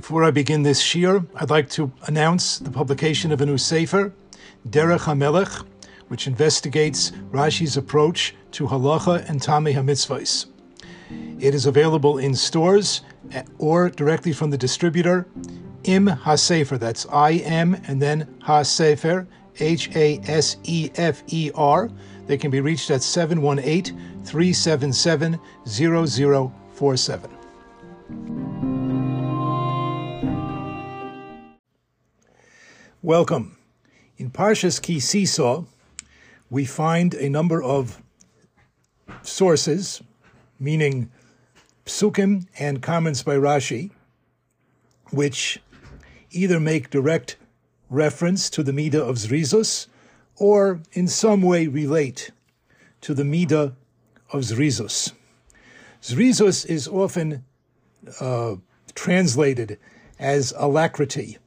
Before I begin this shiur, I'd like to announce the publication of a new sefer, Derech HaMelech, which investigates Rashi's approach to halacha and tamei hamitzvahs. It is available in stores eh, or directly from the distributor. Im HaSefer, that's I M and then HaSefer, H A S E F E R. They can be reached at 718 Welcome. In Parshas Ki Sisa, we find a number of sources, meaning psukim and comments by Rashi, which either make direct reference to the Midah of Zrizus or in some way relate to the Midah of Zrizus. Zrizus is often uh, translated as alacrity.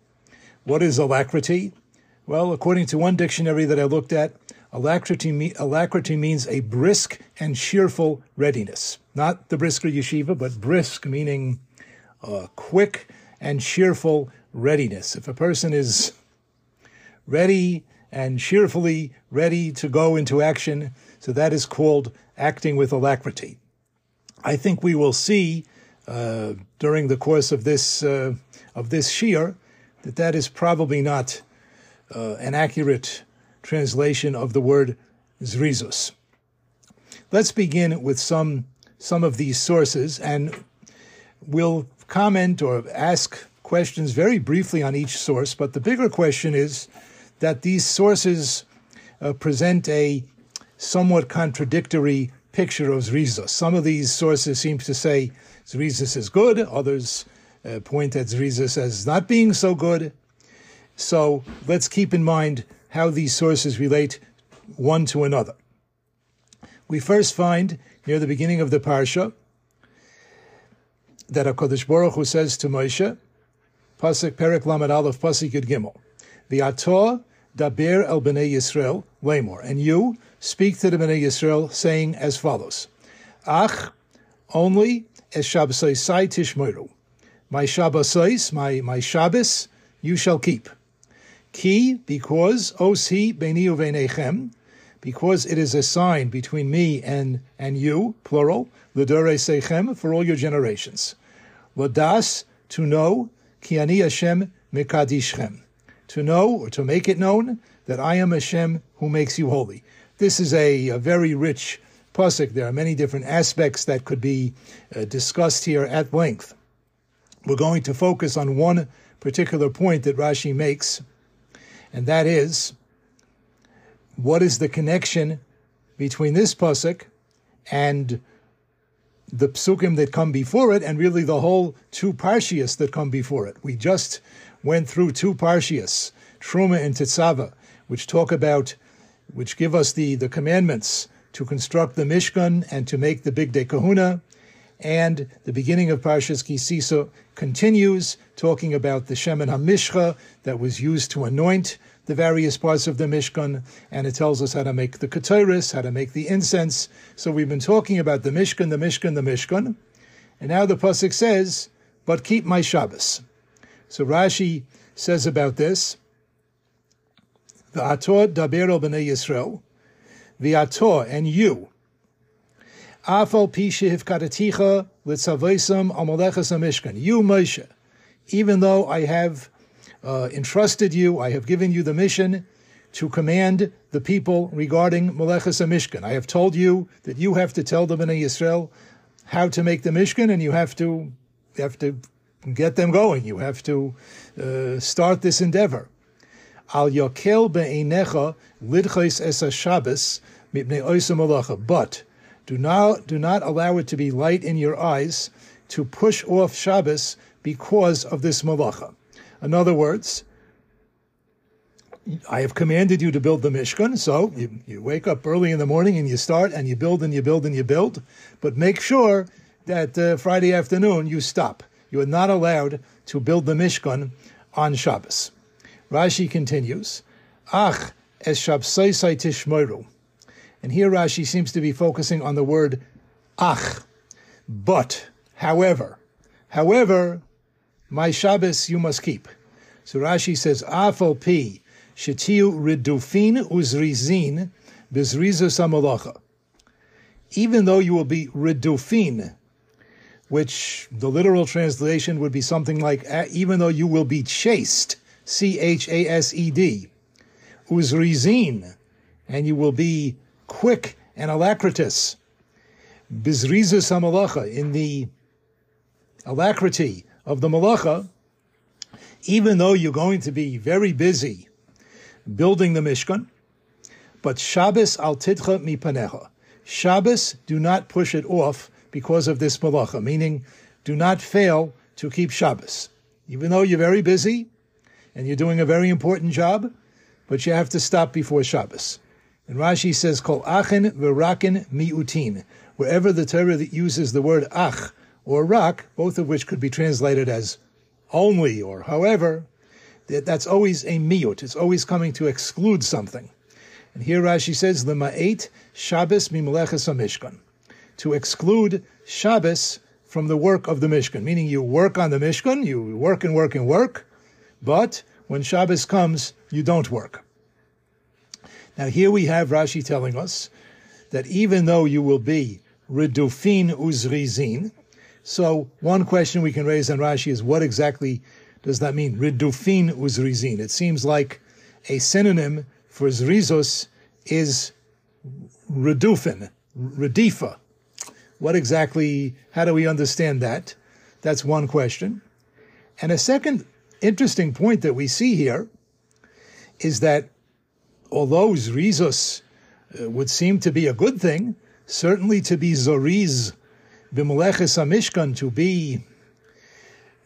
What is alacrity? Well, according to one dictionary that I looked at, alacrity, alacrity means a brisk and cheerful readiness. Not the brisker yeshiva, but brisk meaning uh, quick and cheerful readiness. If a person is ready and cheerfully ready to go into action, so that is called acting with alacrity. I think we will see uh, during the course of this uh, of this shiur that that is probably not uh, an accurate translation of the word zrizus. Let's begin with some some of these sources, and we'll comment or ask questions very briefly on each source. But the bigger question is that these sources uh, present a somewhat contradictory picture of zrizus. Some of these sources seem to say zrizus is good; others uh, point at Zrizus as not being so good. So let's keep in mind how these sources relate one to another. We first find near the beginning of the parsha that Hakadosh Baruch Hu says to Moshe, Pasuk Perek Lamed Aleph Pasuk Yud Gimel, V'ator daber el bnei Yisrael lemor, and you speak to the bnei Yisrael, saying as follows: Ach, only es Shabbosai sai tishmoiru. My Shabbos, my, my Shabbos, you shall keep. Ki, because, osi beni uvenechem, because it is a sign between me and, and you, plural, l'dore sechem, for all your generations. Ladas, to know, ki ani Hashem mikadishchem, to know or to make it known that I am Hashem who makes you holy. This is a, a very rich pasuk. There are many different aspects that could be uh, discussed here at length we're going to focus on one particular point that Rashi makes, and that is what is the connection between this pasuk and the psukim that come before it, and really the whole two parshias that come before it. We just went through two parshias, Truma and Tetzava, which talk about, which give us the, the commandments to construct the Mishkan and to make the Bigdei Kehuna, and the beginning of Parshas Ki Sisa continues talking about the Shemen HaMishcha that was used to anoint the various parts of the Mishkan, and it tells us how to make the Keteris, how to make the incense. So we've been talking about the Mishkan, the Mishkan, the Mishkan, and now the Pasuk says, but keep my Shabbos. So Rashi says about this, the Ator daber b'nei Yisrael, the Ator and you, Afal pishiv kadaticha litzavesam amalechas amishkan. You, Moshe, even though I have uh, entrusted you, I have given you the mission to command the people regarding Malechas Mishkan. I have told you that you have to tell the Bnei Yisrael how to make the Mishkan, and you have to have to get them going. You have to uh, start this endeavor. Al yokel be'einecha lidchais es Shabbos mipnei oisam But do not, do not allow it to be light in your eyes to push off Shabbos because of this malacha. In other words, I have commanded you to build the Mishkan, so you, you wake up early in the morning and you start and you build and you build and you build, but make sure that uh, Friday afternoon you stop. You are not allowed to build the Mishkan on Shabbos. Rashi continues, Ach es Shabbosai tishmoru. And here Rashi seems to be focusing on the word ach, but, however. However, my Shabbos you must keep. So Rashi says, Afal pi shetiu ridufin uzrizin bizrizus amalacha. Even though you will be ridufin, which the literal translation would be something like, even though you will be chased, C H A S E D, uzrizin, and you will be quick and alacritous, bizrizus amalacha, in the alacrity of the malacha, even though you're going to be very busy building the Mishkan, but Shabbos al titcha mipanecha. Shabbos, do not push it off because of this malacha, meaning do not fail to keep Shabbos. Even though you're very busy and you're doing a very important job, but you have to stop before Shabbos. And Rashi says, Kol achin v'rakin miutin. Wherever the Torah uses the word ach or rak, both of which could be translated as only or however, that's always a miut. It's always coming to exclude something. And here Rashi says, Lema'et Shabbos mimeleches mishkan. To exclude Shabbos from the work of the Mishkan, meaning you work on the Mishkan, you work and work and work, but when Shabbos comes, you don't work. Now here we have Rashi telling us that even though you will be redufin uzrizin, so one question we can raise on Rashi is what exactly does that mean? Ridufin uzrizin. It seems like a synonym for zrizos is redufin, redifa. What exactly, how do we understand that? That's one question. And a second interesting point that we see here is that although zrizos uh, would seem to be a good thing, certainly to be zoriz b'meleches hamishkan to be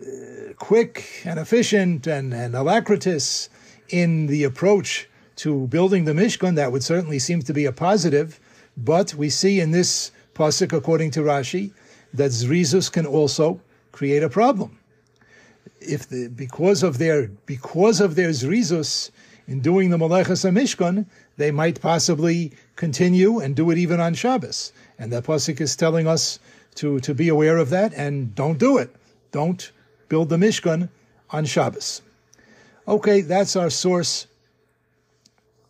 uh, quick and efficient and, and alacritous in the approach to building the Mishkan, that would certainly seem to be a positive. But we see in this pasuk, according to Rashi, that zrizus can also create a problem. If the, because of their because of their zrizus in doing the Malechas Mishkan, they might possibly continue and do it even on Shabbos. And the pasuk is telling us to, to be aware of that and don't do it. Don't build the Mishkan on Shabbos. Okay, that's our source,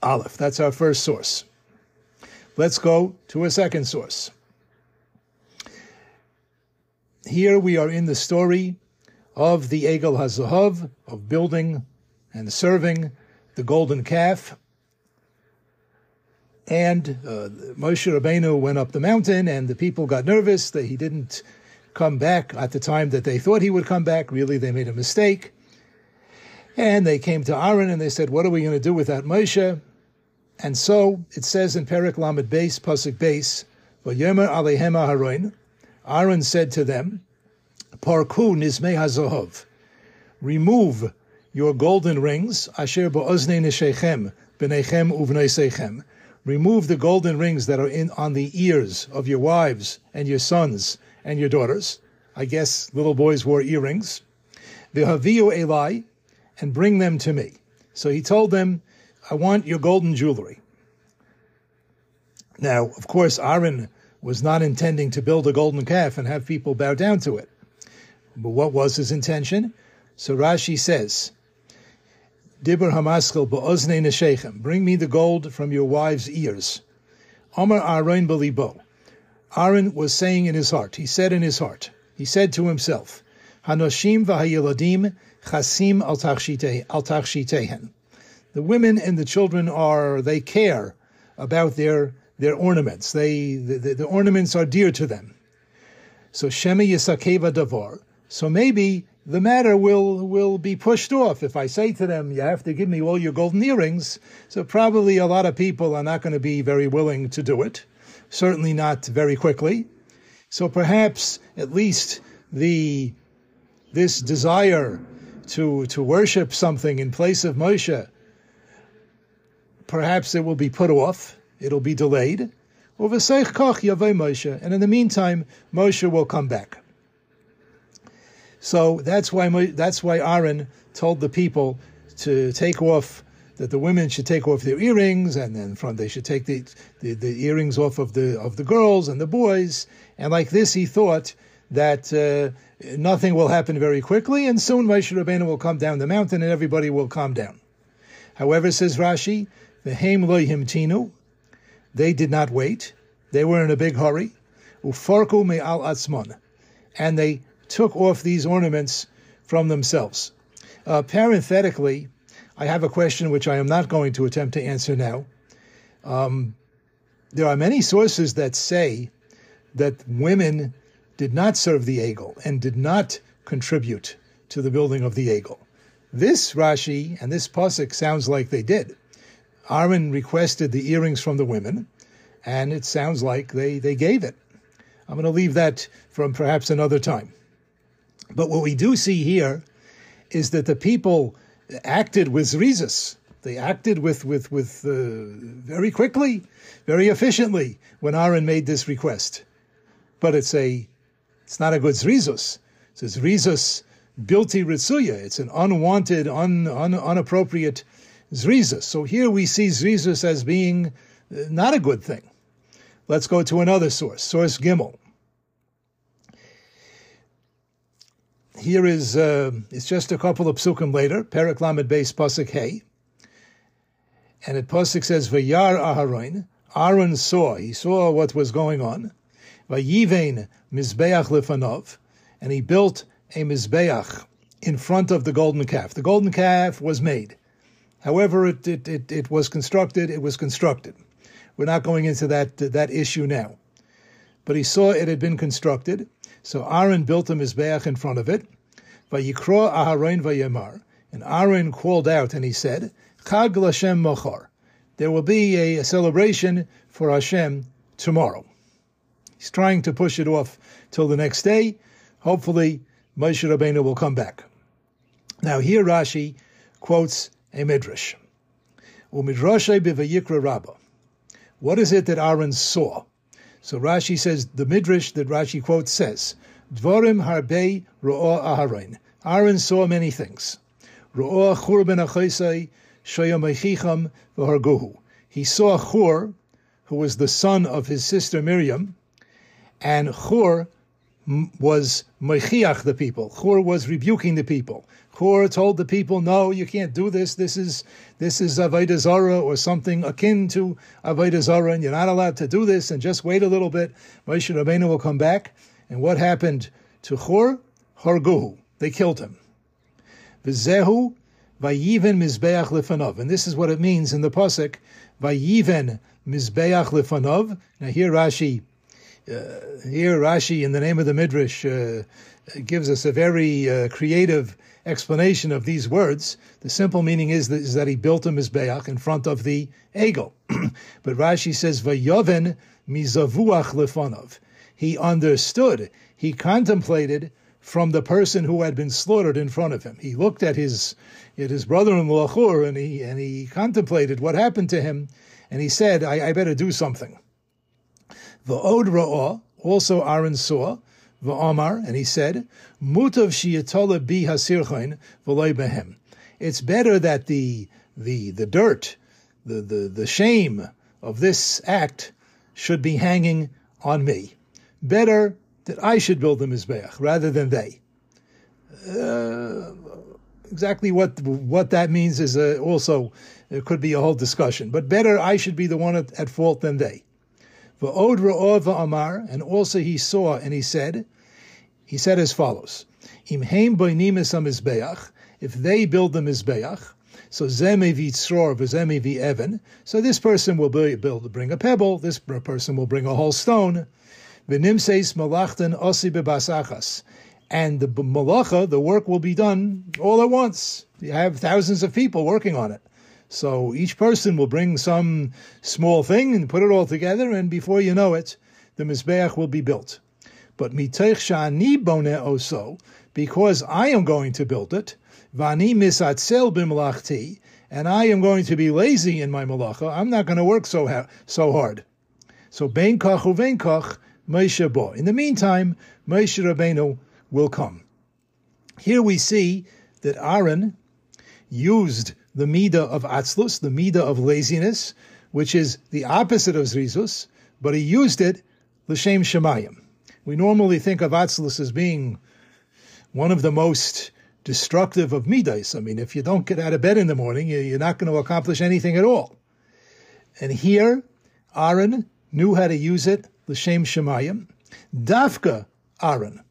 Aleph. That's our first source. Let's go to a second source. Here we are in the story of the Egel HaZahav, of building and serving the golden calf. And uh, Moshe Rabbeinu went up the mountain, and the people got nervous that he didn't come back at the time that they thought he would come back. Really, they made a mistake. And they came to Aaron and they said, What are we going to do with that Moshe? And so it says in Perik Lamed Beis, Pasuk Beis, Vayomer Alehem Aharon, Aaron said to them, Parku Nizmei HaZohov, remove your golden rings, Asher Bo'ozne Neshechem, B'nechem Uvneisechem, remove the golden rings that are in on the ears of your wives and your sons and your daughters. I guess little boys wore earrings. V'haviu elai, and bring them to me. So he told them, I want your golden jewelry. Now, of course, Aaron was not intending to build a golden calf and have people bow down to it. But what was his intention? So Rashi says, Dibur Hamaskil Ba'ozne Neshechem, bring me the gold from your wives' ears. Omar Aaron Belibo. Aaron was saying in his heart, he said in his heart, he said to himself, Hanoshim v'hayiladim chasim al tachshitehen. The women and the children are, they care about their, their ornaments. They, the, the, the ornaments are dear to them. So Shema Yisakeva Davar. So maybe the matter will will be pushed off. If I say to them, you have to give me all your golden earrings, so probably a lot of people are not going to be very willing to do it. Certainly not very quickly. So perhaps at least the this desire to to worship something in place of Moshe, perhaps it will be put off. It'll be delayed. And in the meantime, Moshe will come back. So that's why that's why Aaron told the people to take off that the women should take off their earrings, and then from they should take the, the, the earrings off of the of the girls and the boys. And like this, he thought that uh, nothing will happen very quickly, and soon Moshe Rabbeinu will come down the mountain and everybody will calm down. However, says Rashi, the Haim lo tinu, they did not wait. They were in a big hurry. Ufarku me al atzmon, and they took off these ornaments from themselves. Uh, parenthetically, I have a question which I am not going to attempt to answer now. Um, there are many sources that say that women did not serve the Egel and did not contribute to the building of the Egel. This Rashi and this Pasuk sounds like they did. Aaron requested the earrings from the women, and it sounds like they, they gave it. I'm going to leave that from perhaps another time. But what we do see here is that the people acted with zrizus. They acted with with with uh, very quickly, very efficiently when Aaron made this request. But it's a it's not a good zrizus. It's a zrizus bilti ritzuya. It's an unwanted, un, un, unappropriate zrizus. So here we see zrizus as being uh, not a good thing. Let's go to another source, source Gimel. Here is uh, it's just a couple of psukim later, Perak Lamed Beis Pasuk Hey, and it Pasuk says Vayar Aharon. Aaron saw, he saw what was going on. Vayivein Mizbeach Lefanov, and he built a Mizbeach in front of the golden calf. The golden calf was made. However, it, it, it, it was constructed, it was constructed. We're not going into that, that issue now. But he saw it had been constructed, so Aaron built a Mizbeach in front of it. Vayikro Aharon Vayemar. And Aaron called out and he said, Chag Lashem Mochar. There will be a, a celebration for Hashem tomorrow. He's trying to push it off till the next day. Hopefully, Moshe Rabbeinu will come back. Now here Rashi quotes a midrash. Umidrashe b'vayikra rabba. What is it that Aaron saw? So Rashi says the midrash that Rashi quotes says, Dvorim harbe ro'o aharon. Aaron saw many things. Ro'o chur ben achaisai shoyam v'harguhu. He saw Chur, who was the son of his sister Miriam, and Chur was mechiach the people. Chur was rebuking the people. Chur told the people, "No, you can't do this. This is this is avodah zara or something akin to avodah zara, and you're not allowed to do this. And just wait a little bit. Moshe Rabbeinu will come back." And what happened to Chur? Harguhu. They killed him. V'zehu vayiven mizbeach lefanov. And this is what it means in the pasuk. Vayiven mizbeach lefanov. Now here Rashi here Rashi, in the name of the Midrash, uh, gives us a very uh, creative explanation of these words. The simple meaning is that, is that he built a mizbeach in front of the egel. but Rashi says, "Vayoven mizavuach lefanov." He understood. He contemplated from the person who had been slaughtered in front of him. He looked at his at his brother-in-law and he and he contemplated what happened to him, and he said, "I, I better do something." V'od ra'ah, also Aaron saw, v'omar, and he said, Mutav shiyatola bi hasirchain v'loy behem. It's better that the, the, the dirt, the, the, the shame of this act should be hanging on me. Better that I should build the Mizbeach rather than they. Uh, exactly what what that means is uh, also it could be a whole discussion. But better I should be the one at, at fault than they. Amar, and also he saw and he said, he said as follows: if they build the mizbeach, so zemevi tzror v'zemevi evan, so this person will build, bring a pebble, this person will bring a whole stone. And the malacha, the work will be done all at once. You have thousands of people working on it. So each person will bring some small thing and put it all together, and before you know it, the Mizbeach will be built. But miteich shani bone oso, because I am going to build it, vani misatzel bimlachti, and I am going to be lazy in my malacha, I'm not going to work so, ha- so hard. So bein kach kach, Moshe bo. In the meantime, Moshe Rabbeinu will come. Here we see that Aaron used the midah of atzlus, the midah of laziness, which is the opposite of zrizus, but he used it l'shem shemayim. We normally think of Atzlus as being one of the most destructive of midas. I mean, if you don't get out of bed in the morning, you're not going to accomplish anything at all. And here, Aaron knew how to use it, l'shem shemayim. Dafka Aaron.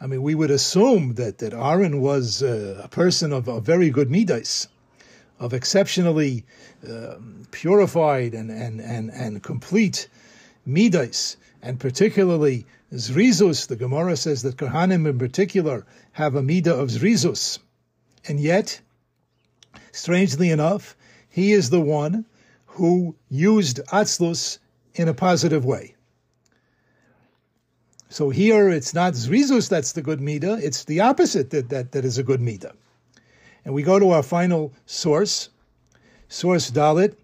I mean, we would assume that, that Aaron was uh, a person of, a very good midas, of exceptionally uh, purified and, and, and, and complete midas, and particularly zrizus. The Gemara says that Kohanim in particular have a midah of zrizus. And yet, strangely enough, he is the one who used atzlus in a positive way. So here it's not Zrizus that's the good Midah, it's the opposite that, that, that is a good Midah. And we go to our final source. Source Dalit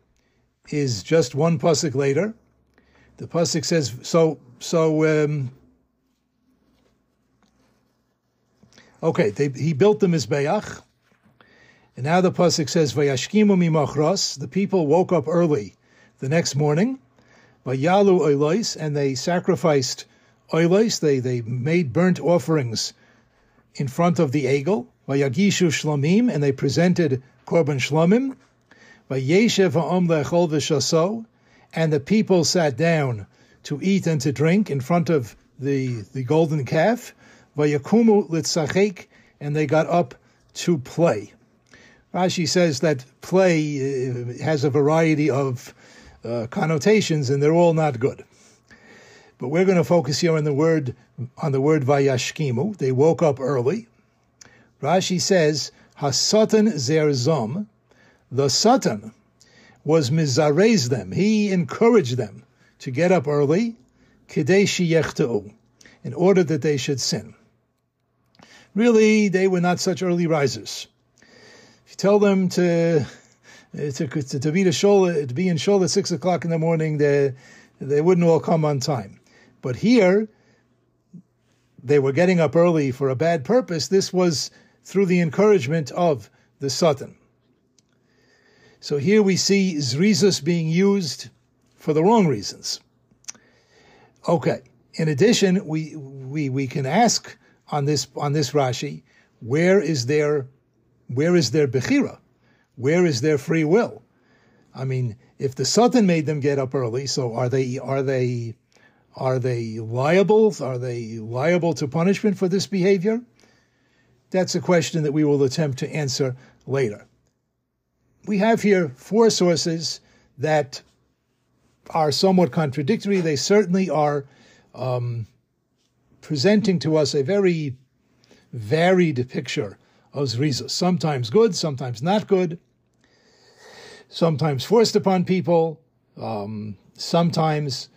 is just one pasuk later. The pasuk says, so, so, um, okay, they, he built the Mizbeach, and now the pasuk says, "Vayashkimu mimachras." The people woke up early the next morning, vayalu oilois, and they sacrificed oilois. They they made burnt offerings in front of the egel. Vayagishu shlamim, and they presented korban shlamim. Vayeshev ha'om lechol v'shaso, and the people sat down to eat and to drink in front of the the golden calf. Vayakumu litzachek, and they got up to play. Rashi says that play uh, has a variety of uh, connotations, and they're all not good. But we're going to focus here on the word on the word vayashkimu. They woke up early. Rashi says hasatan zerzom. The satan was mizarez them. He encouraged them to get up early, kadeshi in order that they should sin. Really, they were not such early risers. If you tell them to uh, to, to, to be to shul, uh, to be in shul at six o'clock in the morning, they they wouldn't all come on time. But here, they were getting up early for a bad purpose. This was through the encouragement of the Satan. So here we see Zrizus being used for the wrong reasons. Okay. In addition, we we we can ask on this on this Rashi, where is there where is their bechira? Where is their free will? I mean, if the Satan made them get up early, so are they are they are they liable? Are they liable to punishment for this behavior? That's a question that we will attempt to answer later. We have here four sources that are somewhat contradictory. They certainly are um, presenting to us a very varied picture of Zrizus. Sometimes good, sometimes not good, sometimes forced upon people, um, sometimes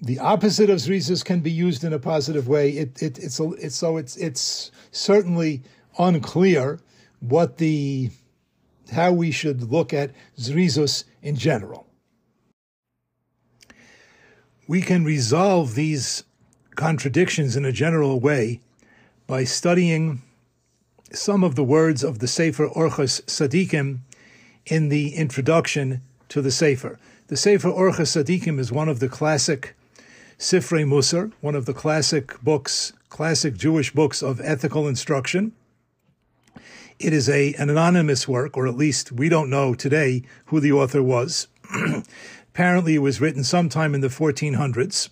the opposite of Zrizus can be used in a positive way. It, it, it's, it's, so it's, it's certainly unclear what the, how we should look at Zrizus in general. We can resolve these contradictions in a general way by studying some of the words of the Sefer Orchos Tzaddikim in the introduction to the Sefer. The Sefer Orchos Tzaddikim is one of the classic Sifrei Musar, one of the classic books, classic Jewish books of ethical instruction. It is a, an anonymous work, or at least we don't know today who the author was. Apparently, it was written sometime in the 1400s.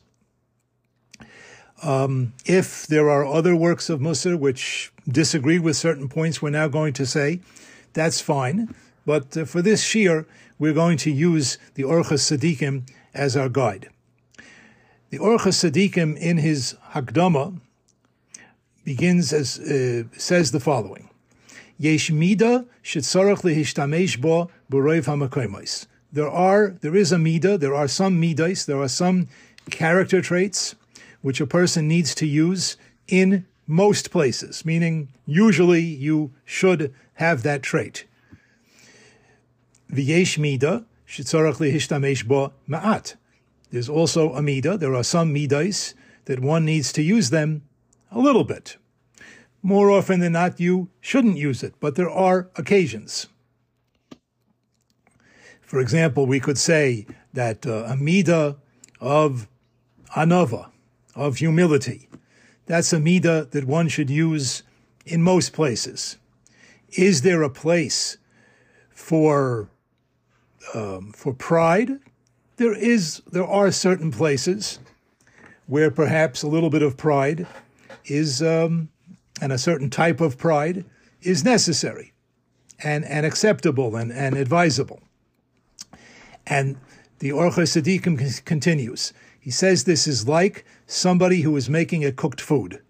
Um, if there are other works of Musar which disagree with certain points we're now going to say, that's fine. But uh, for this shiur, we're going to use the Orchos Tzaddikim as our guide. The Orchos Tzaddikim in his Hakdama begins as uh, says the following: Yesh mida lehishtamesh bo hamakoymos. There are there is a mida. There are some midas. There are some character traits which a person needs to use in most places, meaning usually you should have that trait. V'yesh mida lehishtamesh bo ma'at. There's also a mida. There are some midas that one needs to use them a little bit. More often than not, you shouldn't use it, but there are occasions. For example, we could say that uh, a of anava, of humility, That's a that one should use in most places. Is there a place for um, for pride? There is. There are certain places where perhaps a little bit of pride is, um, and a certain type of pride is necessary, and and acceptable and and advisable. And the Orcha Sadiqim continues. He says this is like somebody who is making a cooked food.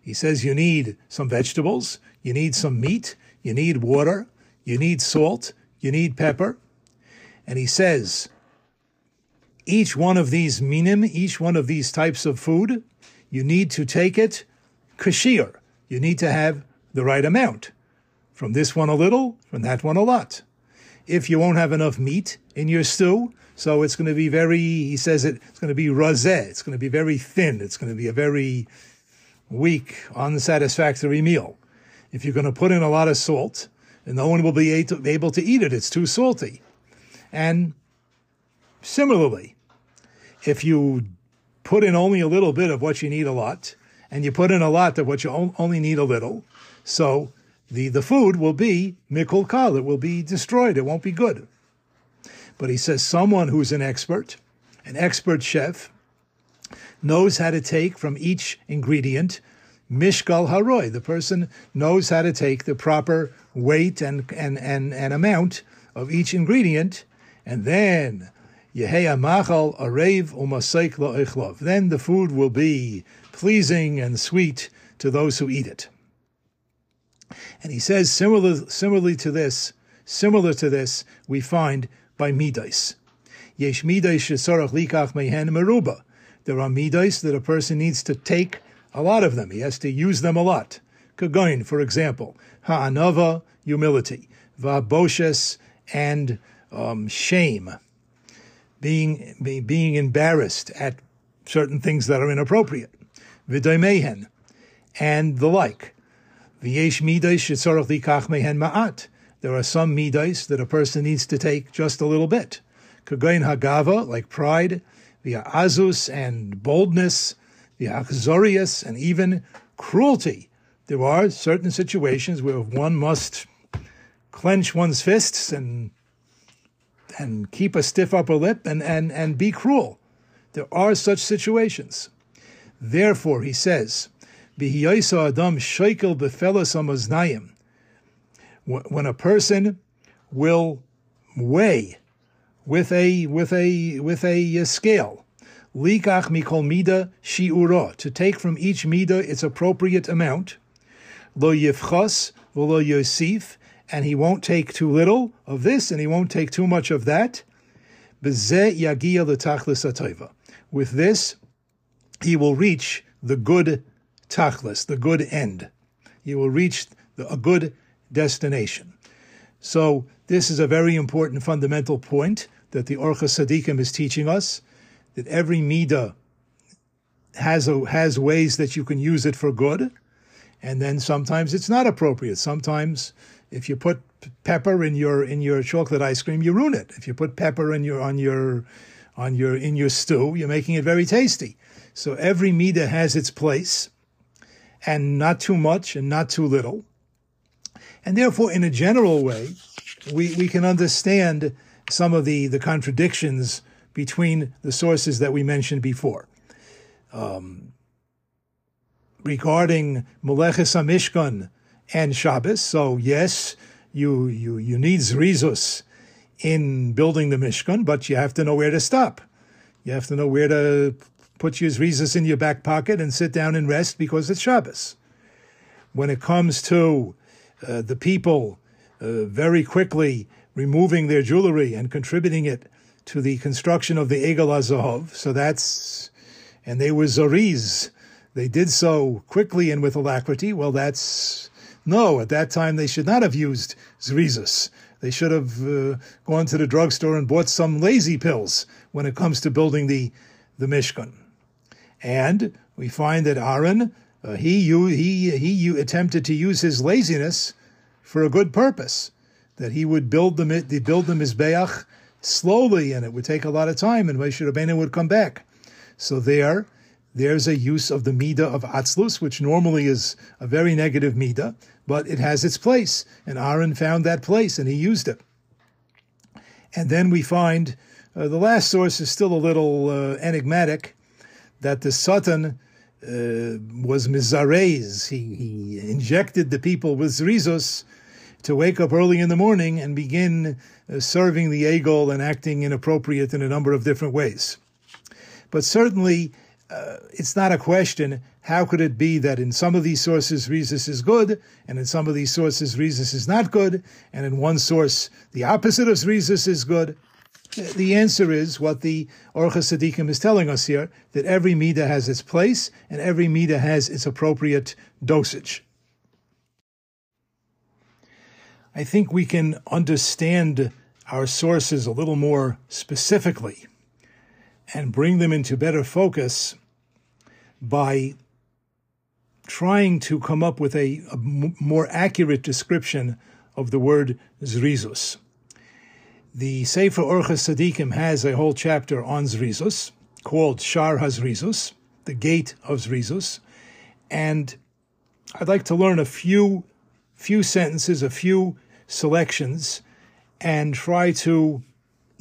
He says you need some vegetables, you need some meat, you need water, you need salt, you need pepper. And he says each one of these minim, each one of these types of food, you need to take it kashir. You need to have the right amount. From this one a little, from that one a lot. If you won't have enough meat in your stew, so it's going to be very, he says it, it's going to be razeh, it's going to be very thin, it's going to be a very weak, unsatisfactory meal. If you're going to put in a lot of salt, and no one will be able to eat it, it's too salty. And similarly, if you put in only a little bit of what you need a lot, and you put in a lot of what you only need a little, so the, the food will be mikul kal, it will be destroyed, it won't be good. But he says someone who's an expert, an expert chef, knows how to take from each ingredient mishkal haroy. The person knows how to take the proper weight and, and, and, and amount of each ingredient, and then. Then the food will be pleasing and sweet to those who eat it. And he says, similar, similarly to this, similar to this, we find by midas. Yesh midas shesorach likach mehen meruba. There are midas that a person needs to take a lot of them. He has to use them a lot. Kagoin, for example, ha'anava, humility, va'boshes, and um, shame, being, be, being embarrassed at certain things that are inappropriate, v'daimehen, and the like. V'yesh midas shetzorach likach mehen ma'at. There are some midas that a person needs to take just a little bit. Kagoin hagava, like pride, via azus and boldness, via achzorius, and even cruelty. There are certain situations where one must clench one's fists and and keep a stiff upper lip and, and, and be cruel. There are such situations. Therefore, he says, adam amaznayim when a person will weigh with a with a with a scale, likach mikol mida shiura to take from each mida its appropriate amount, lo yifchas lo yosif, and he won't take too little of this, and he won't take too much of that. With this, he will reach the good tachlis, the good end. He will reach the, a good destination. So this is a very important fundamental point that the Orcha Sadiqim is teaching us, that every midah has a, has ways that you can use it for good, and then sometimes it's not appropriate. Sometimes if you put pepper in your in your chocolate ice cream, you ruin it. If you put pepper in your on your on your in your stew, you're making it very tasty. So every midah has its place, and not too much and not too little. And therefore, in a general way, we, we can understand some of the, the contradictions between the sources that we mentioned before. Um, regarding Meleches HaMishkan and Shabbos, so yes, you, you, you need Zrizus in building the Mishkan, but you have to know where to stop. You have to know where to put your Zrizus in your back pocket and sit down and rest because it's Shabbos. When it comes to uh, the people uh, very quickly removing their jewelry and contributing it to the construction of the Egel Azov. So that's, and they were Zoriz. They did so quickly and with alacrity. Well, that's, no, at that time they should not have used Zrizus. They should have uh, gone to the drugstore and bought some lazy pills when it comes to building the, the Mishkan. And we find that Aaron uh, he, he, he you attempted to use his laziness for a good purpose, that he would build the, build the Mizbeach slowly and it would take a lot of time and Moshe Rabbeinu would come back. So there, there's a use of the Midah of Atzlus, which normally is a very negative Midah, but it has its place. And Aaron found that place and he used it. And then we find uh, the last source is still a little uh, enigmatic that the Satan uh, was mizarez. He, he injected the people with zrizos to wake up early in the morning and begin uh, serving the egel and acting inappropriate in a number of different ways. But certainly, uh, it's not a question how could it be that in some of these sources Zrizus is good, and in some of these sources Zrizus is not good, and in one source the opposite of Zrizus is good? The answer is what the Orchos Tzaddikim is telling us here, that every Midah has its place, and every Midah has its appropriate dosage. I think we can understand our sources a little more specifically and bring them into better focus by trying to come up with a, a more accurate description of the word zrizus. The Sefer Orchos Tzaddikim has a whole chapter on zrizus called Shar HaZrizus, the gate of zrizus, and I'd like to learn a few few sentences, a few selections, and try to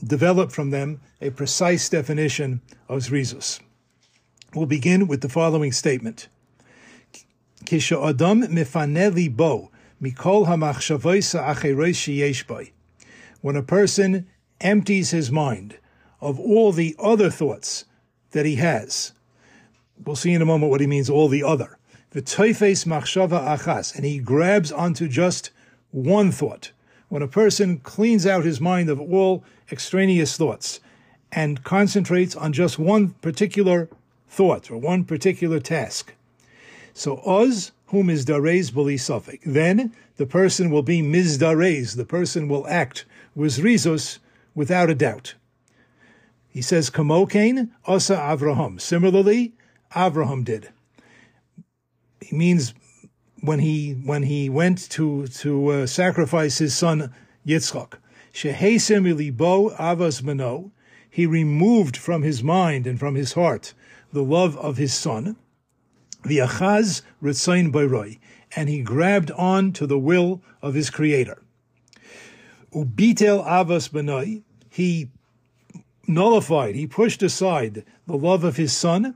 develop from them a precise definition of zrizus. We'll begin with the following statement. Kisha adam mifaneli bo mikol hamachshavoisa When a person empties his mind of all the other thoughts that he has, we'll see in a moment what he means, all the other. The toifes machshava achas, and he grabs onto just one thought. When a person cleans out his mind of all extraneous thoughts and concentrates on just one particular thought or one particular task. So Oz, whom is darez bali suffik. Then the person will be mizdarez, the person will act with rizos without a doubt. He says, Kamokain, Osa Avraham. Similarly, Avraham did. He means when he when he went to to uh, sacrifice his son Yitzchak. Shehesem ilibo avas mano. He removed from his mind and from his heart the love of his son. the V'achaz ritzain bayroi, and he grabbed on to the will of his creator. Ubitel avas benoi, he nullified, he pushed aside the love of his son,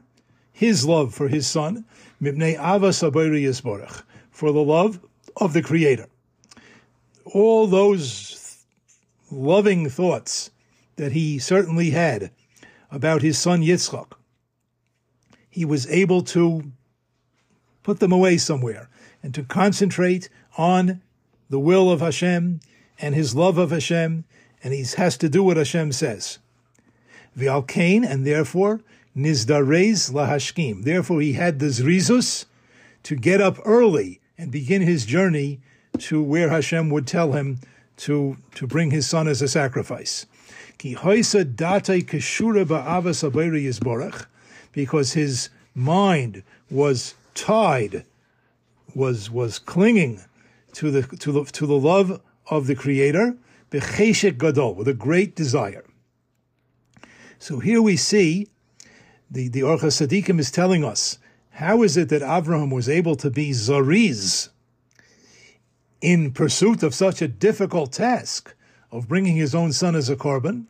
his love for his son, mipnei avas abayri for the love of the creator. All those loving thoughts that he certainly had about his son Yitzchak, he was able to put them away somewhere and to concentrate on the will of Hashem and his love of Hashem, and he has to do what Hashem says. V'alkain, and therefore, nizdarez lahashkim. Therefore, he had the zrizus to get up early and begin his journey to where Hashem would tell him to, to bring his son as a sacrifice. Because his mind was tied, was was clinging to the to the to the love of the Creator, becheshek gadol, with a great desire. So here we see the the Orchos Tzaddikim is telling us how is it that Avraham was able to be zariz in pursuit of such a difficult task of bringing his own son as a korban?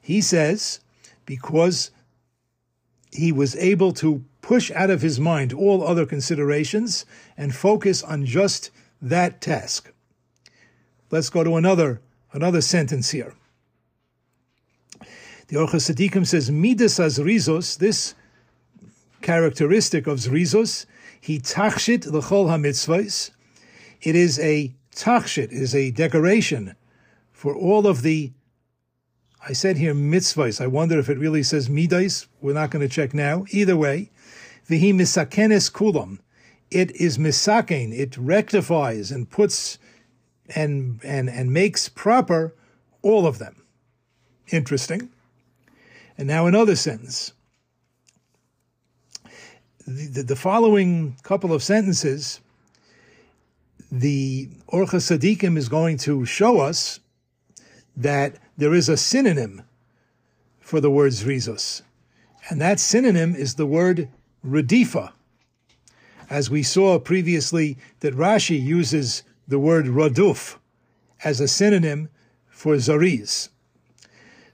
He says because he was able to push out of his mind all other considerations and focus on just that task. Let's go to another another sentence here. The Orchos Tzaddikim says, Midas as rizos, this characteristic of Zrizos, he tachshit the ha-mitzvahs. It is a tachshit, it is a decoration for all of the, I said here mitzvahs. I wonder if it really says midas. We're not going to check now. Either way, vihi misakenes kulam. It is misaken. It rectifies and puts and and and makes proper all of them. Interesting. And now another sentence the, the, following couple of sentences, the Orcha Tzaddikim is going to show us that there is a synonym for the word zrizos. And that synonym is the word radifa. As we saw previously that Rashi uses the word raduf as a synonym for zariz.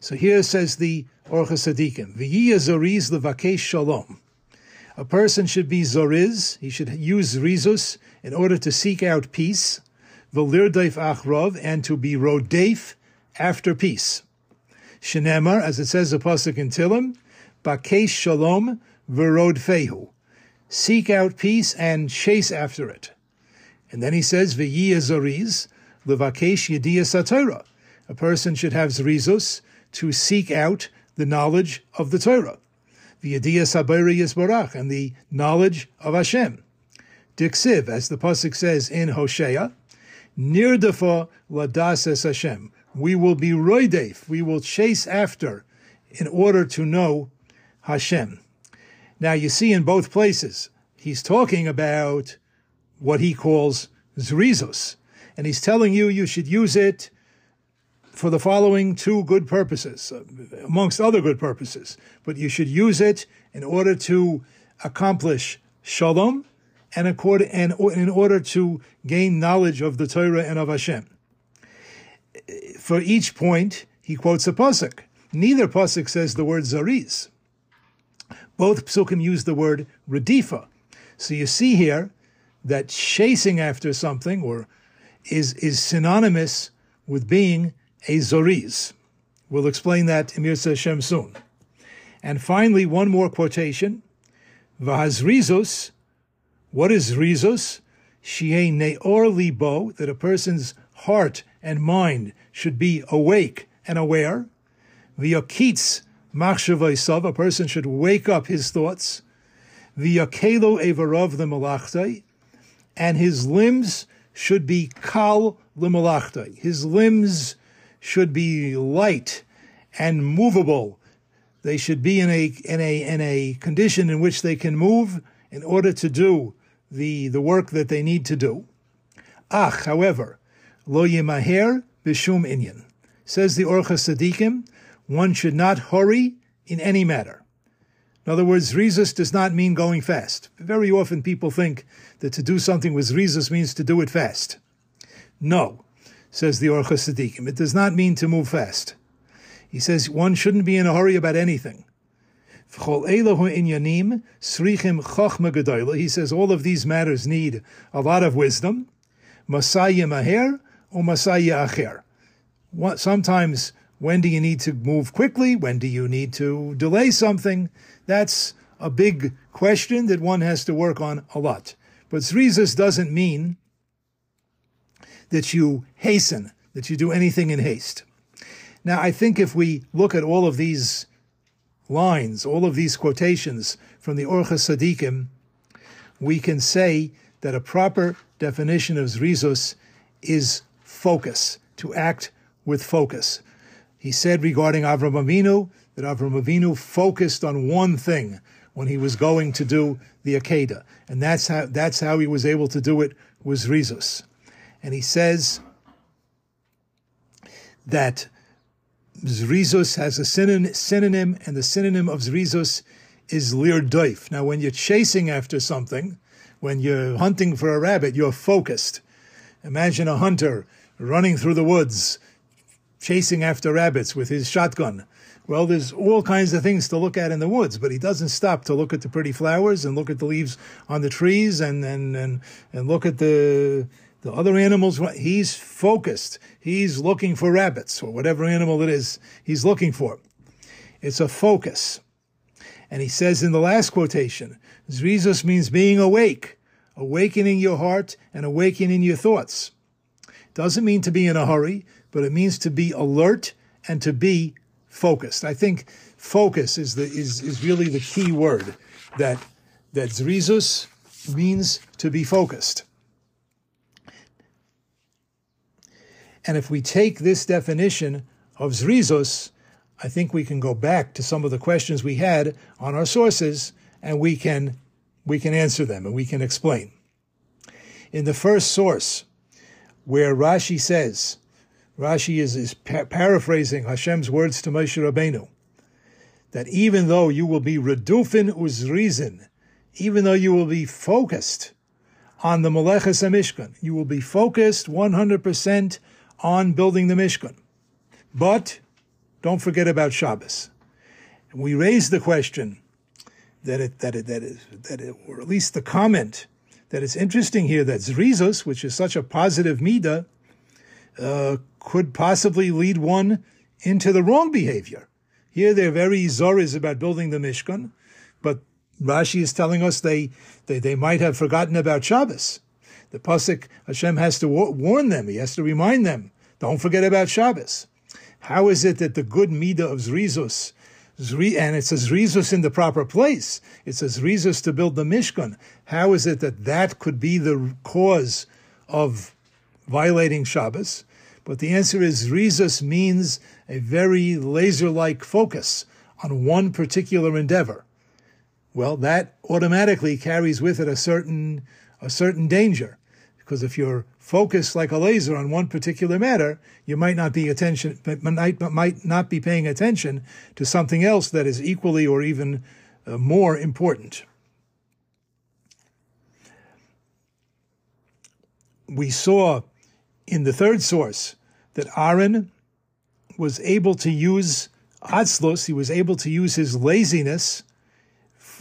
So here says the Orchos Tzaddikim, V'yiyah zariz levakesh shalom. A person should be zoriz, he should use rizus in order to seek out peace, v'lirdeif achrov, and to be rodef after peace. Shenemar, as it says the pasuk in Tilim, bakesh shalom v'rod fehu. Seek out peace and chase after it. And then he says, zoriz levakesh yediyah satorah. A person should have zrizus to seek out the knowledge of the Torah the Yediyah Sabiri Yisbarach, and the knowledge of Hashem. Diksiv, as the Pasuk says in Hosea, Nirdafa Ladases Hashem. We will be roidef, we will chase after in order to know Hashem. Now you see in both places, he's talking about what he calls zrizos, and he's telling you you should use it for the following two good purposes, amongst other good purposes. But you should use it in order to accomplish shalom and, and in order to gain knowledge of the Torah and of Hashem. For each point, he quotes a pasuk. Neither pasuk says the word zariz. Both psukim use the word redifa. So you see here that chasing after something or is, is synonymous with being a zoriz. We'll explain that in Mirza Hashem soon. And finally, one more quotation. Vahazrizos. What is rizos? Shie neor libo, that a person's heart and mind should be awake and aware. V'yakitz machshavaisav, a person should wake up his thoughts. V'yakelo evarav the malachtai, and his limbs should be kal limalachtai. His limbs should be light and movable. They should be in a in a in a condition in which they can move in order to do the the work that they need to do. Ach, however, lo yemaher b'shum inyan says the Orchos Tzaddikim, one should not hurry in any matter. In other words, rizus does not mean going fast. Very often people think that to do something with rizus means to do it fast. No, says the Orchos Tzaddikim. It does not mean to move fast. He says one shouldn't be in a hurry about anything. He says all of these matters need a lot of wisdom. Masaya masaya. Sometimes when do you need to move quickly? When do you need to delay something? That's a big question that one has to work on a lot. But Zrizas doesn't mean that you hasten, that you do anything in haste. Now, I think if we look at all of these lines, all of these quotations from the Orchos Tzaddikim, we can say that a proper definition of Zrizos is focus, to act with focus. He said regarding Avram Avinu that Avram Avinu focused on one thing when he was going to do the Akedah, and that's how that's how he was able to do it was Zrizos and he says that Zrizos has a synonym, and the synonym of Zrizos is lirdoif. Now, when you're chasing after something, when you're hunting for a rabbit, you're focused. Imagine a hunter running through the woods, chasing after rabbits with his shotgun. Well, there's all kinds of things to look at in the woods, but he doesn't stop to look at the pretty flowers and look at the leaves on the trees and and and, and look at the the other animals, he's focused. He's looking for rabbits or whatever animal it is he's looking for. It's a focus. And he says in the last quotation, Zrizos means being awake, awakening your heart and awakening your thoughts. Doesn't mean to be in a hurry, but it means to be alert and to be focused. I think focus is the is, is really the key word that that Zrizos means to be focused. And if we take this definition of zrizos, I think we can go back to some of the questions we had on our sources and we can, we can answer them and we can explain. In the first source, where Rashi says, Rashi is, is pa- paraphrasing Hashem's words to Moshe Rabbeinu, that even though you will be redufin uzrizin, even though you will be focused on the Meleches Mishkan, you will be focused 100% on building the Mishkan. But don't forget about Shabbos. We raised the question that it, that it, that it, that it, or at least the comment that it's interesting here that Zrizus, which is such a positive midah, uh, could possibly lead one into the wrong behavior. Here they're very zoris about building the Mishkan, but Rashi is telling us they, they, they might have forgotten about Shabbos. The Pasuk, Hashem has to warn them, he has to remind them, don't forget about Shabbos. How is it that the good midah of Zrizus, and it says Zrizus in the proper place, it says Zrizus to build the Mishkan, how is it that that could be the cause of violating Shabbos? But the answer is Zrizus means a very laser-like focus on one particular endeavor well, that automatically carries with it a certain a certain danger, because if you're focused like a laser on one particular matter, you might not be attention might might not be paying attention to something else that is equally or even uh, more important. We saw in the third source that Aaron was able to use atzlos, he was able to use his laziness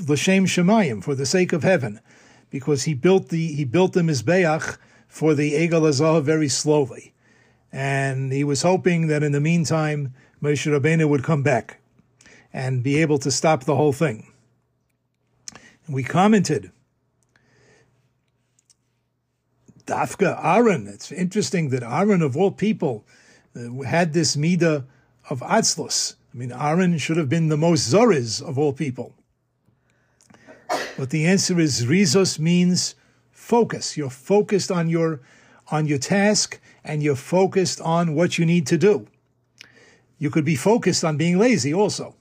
l'shem shemayim for the sake of heaven, because he built the he built the mizbeach for the Egel Azah very slowly, and he was hoping that in the meantime Moshe Rabbeinu would come back and be able to stop the whole thing. And we commented. Dafka Aaron. It's interesting that Aaron, of all people, uh, had this midah of atzlos. I mean, Aaron should have been the most zoriz of all people. But the answer is rizos means focus. You're focused on your on your task and you're focused on what you need to do. You could be focused on being lazy also.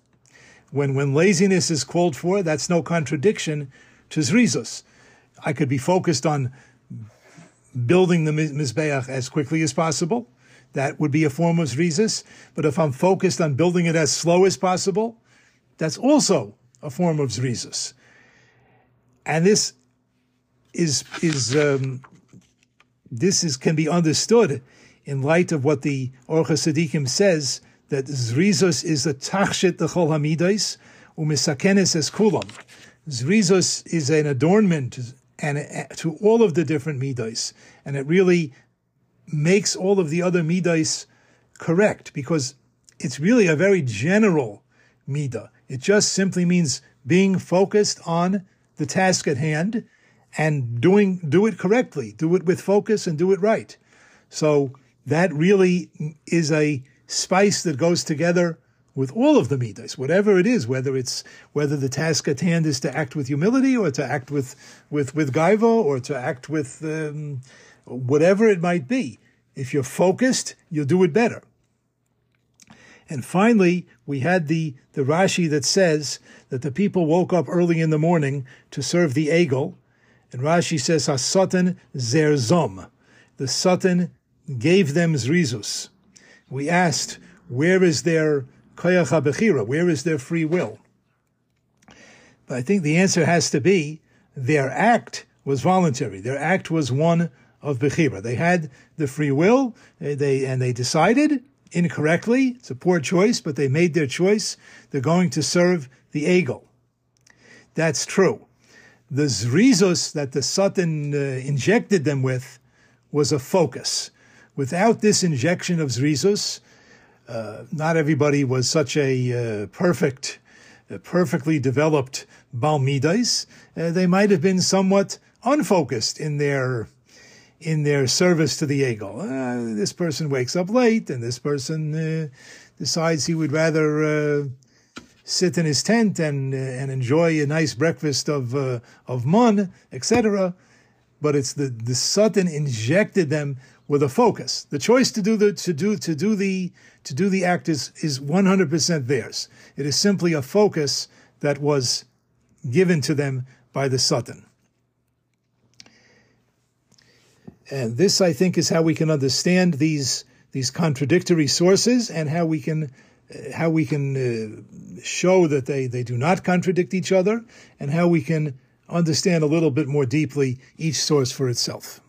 When when laziness is called for, that's no contradiction to zrizos. I could be focused on building the mizbeach as quickly as possible. That would be a form of zrizos. But if I'm focused on building it as slow as possible, that's also a form of zrizos and this is is um, this is can be understood in light of what the Orchos Tzaddikim says that Zrizos is the tachshit the chol hamidais umisakenes es kulam. Zrizos is an adornment and uh, to all of the different midas, and it really makes all of the other midas correct because it's really a very general midah. It just simply means being focused on the task at hand and doing do it correctly, do it with focus and do it right. So that really is a spice that goes together with all of the midas, whatever it is, whether it's whether the task at hand is to act with humility or to act with with with gaiva or to act with um, whatever it might be. If you're focused, you'll do it better. And finally, we had the, the Rashi that says that the people woke up early in the morning to serve the Egel. And Rashi says, Hasatan zerzom. The Satan gave them Zrizus. We asked, where is their Where is their free will? But I think the answer has to be their act was voluntary. Their act was one of Bechira. They had the free will, they, and they decided, incorrectly. It's a poor choice, but they made their choice. They're going to serve the Egel. That's true. The zrizos that the Satan uh, injected them with was a focus. Without this injection of zrizos, uh, not everybody was such a uh, perfect, uh, perfectly developed balmidas. Uh, they might have been somewhat unfocused in their in their service to the Egel. Uh, this person wakes up late, and this person uh, decides he would rather sit in his tent and and enjoy a nice breakfast of of mun, etc. But it's the the Satan injected them with a focus. The choice to do the to do to do the to do the act is is one hundred percent theirs. It is simply a focus that was given to them by the Satan. And this, I think, is how we can understand these, these contradictory sources and how we can how we can uh, show that they, they do not contradict each other, and how we can understand a little bit more deeply each source for itself.